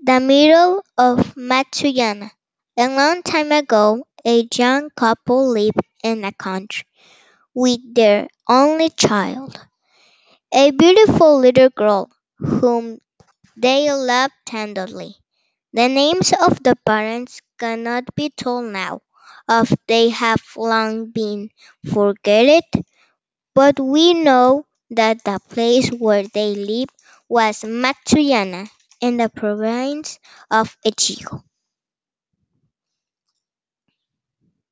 The Mirror of Matsuyama. A long time ago a young couple lived in a country with their only child, a beautiful little girl whom they loved tenderly. The names of the parents cannot be told now, as they have long been forgotten, but we know that the place where they lived was Matsuyama, in the province of Echigo.